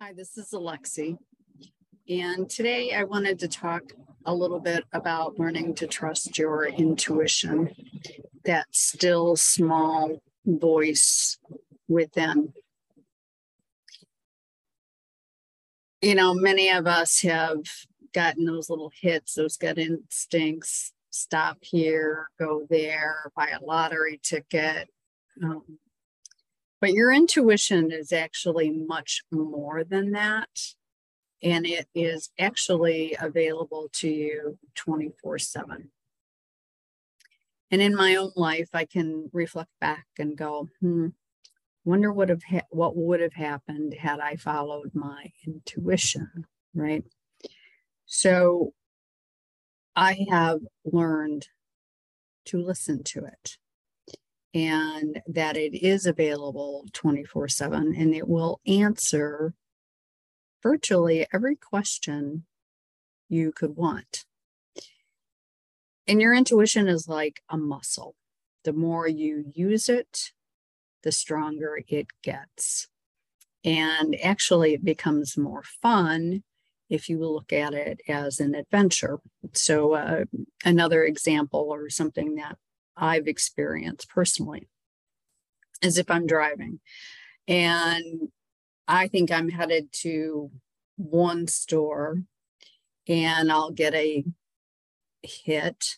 Hi, this is Alexi. And today I wanted to talk a little bit about learning to trust your intuition, that still small voice within. You know, many of us have gotten those little hits, those gut instincts stop here, go there, buy a lottery ticket. Um, but your intuition is actually much more than that. And it is actually available to you 24 7. And in my own life, I can reflect back and go, hmm, wonder what have ha- what would have happened had I followed my intuition, right? So I have learned to listen to it and that it is available 24 7 and it will answer virtually every question you could want. And your intuition is like a muscle. The more you use it, the stronger it gets. And actually, it becomes more fun if you look at it as an adventure. So, uh, another example or something that I've experienced personally as if I'm driving and I think I'm headed to one store and I'll get a hit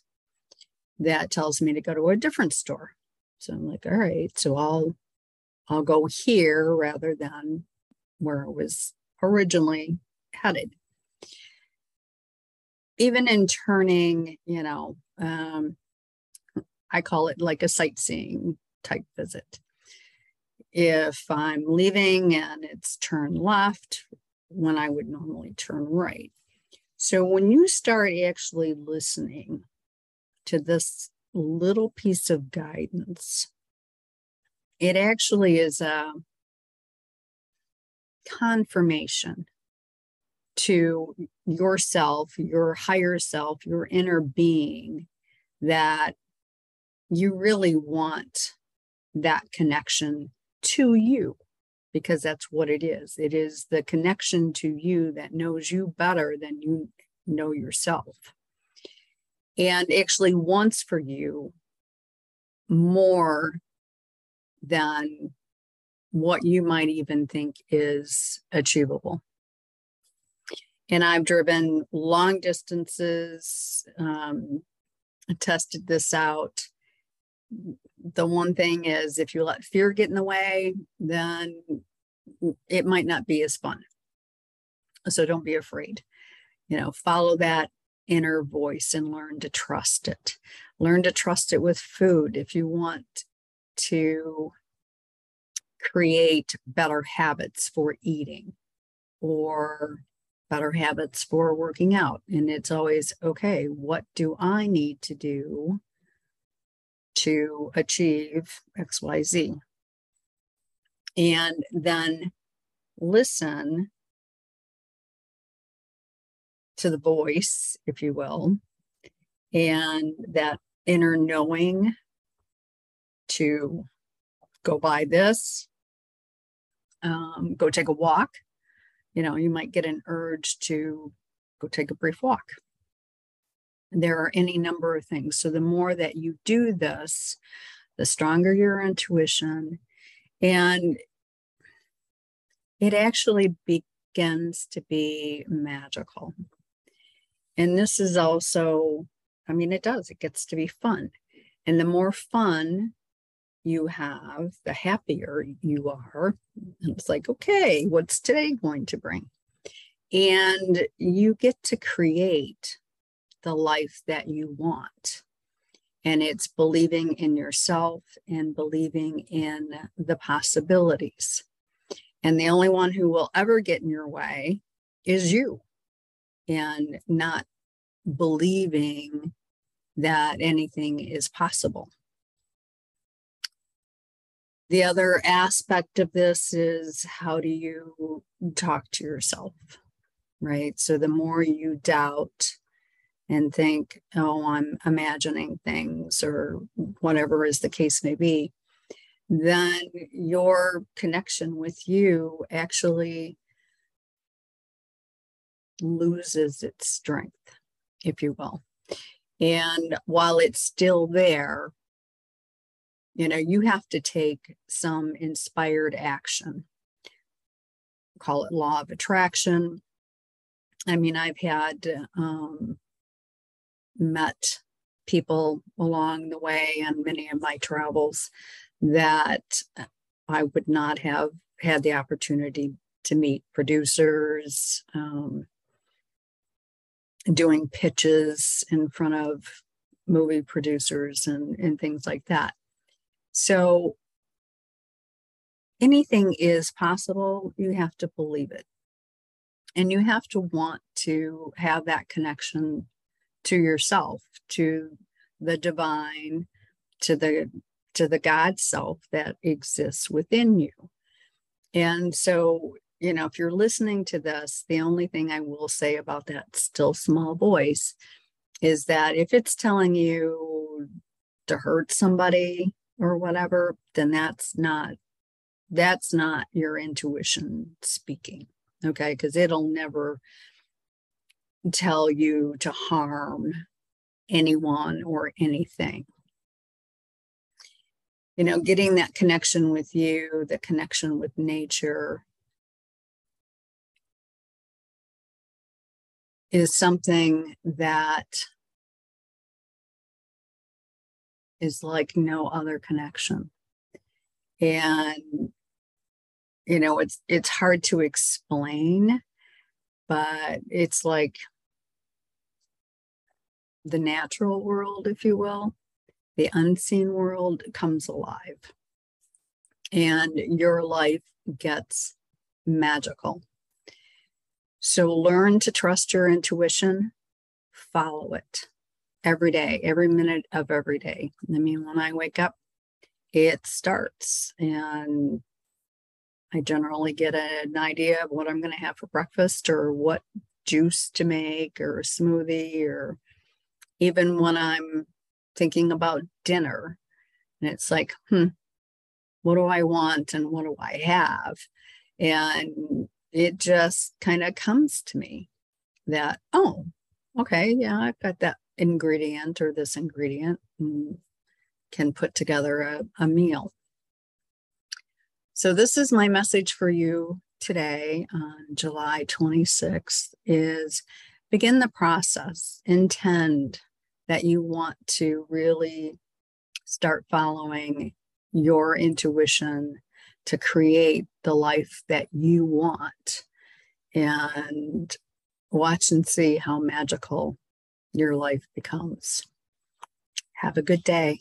that tells me to go to a different store. So I'm like, all right, so I'll I'll go here rather than where I was originally headed. Even in turning, you know, um, I call it like a sightseeing type visit. If I'm leaving and it's turn left when I would normally turn right. So when you start actually listening to this little piece of guidance, it actually is a confirmation to yourself, your higher self, your inner being that you really want that connection to you because that's what it is. It is the connection to you that knows you better than you know yourself. And actually wants for you more than what you might even think is achievable. And I've driven long distances, um, tested this out the one thing is if you let fear get in the way, then it might not be as fun. So don't be afraid. You know, follow that inner voice and learn to trust it. Learn to trust it with food if you want to create better habits for eating or better habits for working out. And it's always okay, what do I need to do to achieve XYZ. And then listen to the voice, if you will, and that inner knowing to go buy this, um, go take a walk. You know, you might get an urge to go take a brief walk there are any number of things. So the more that you do this, the stronger your intuition. And it actually begins to be magical. And this is also, I mean, it does, it gets to be fun. And the more fun you have, the happier you are. And it's like, okay, what's today going to bring? And you get to create the life that you want. And it's believing in yourself and believing in the possibilities. And the only one who will ever get in your way is you, and not believing that anything is possible. The other aspect of this is how do you talk to yourself, right? So the more you doubt, and think, oh, I'm imagining things or whatever is the case may be, then your connection with you actually loses its strength, if you will. And while it's still there, you know, you have to take some inspired action. Call it law of attraction. I mean, I've had um, met people along the way on many of my travels that I would not have had the opportunity to meet producers, um, doing pitches in front of movie producers and, and things like that. So anything is possible. You have to believe it. And you have to want to have that connection to yourself, to the divine, to the to the God self that exists within you. And so, you know, if you're listening to this, the only thing I will say about that still small voice is that if it's telling you to hurt somebody or whatever, then that's not that's not your intuition speaking. Okay, because it'll never tell you to harm anyone or anything you know, getting that connection with you, the connection with nature is something that is like no other connection. And you know, it's it's hard to explain, but it's like the natural world, if you will the unseen world comes alive and your life gets magical. So learn to trust your intuition, follow it every day, every minute of every day. I mean, when I wake up, it starts and I generally get an idea of what I'm going to have for breakfast or what juice to make or a smoothie or even when I'm thinking about dinner. And it's like, hmm, what do I want and what do I have? And it just kind of comes to me that, oh, okay, yeah, I've got that ingredient or this ingredient and can put together a, a meal. So this is my message for you today on July 26th is begin the process, intend, that you want to really start following your intuition to create the life that you want and watch and see how magical your life becomes. Have a good day.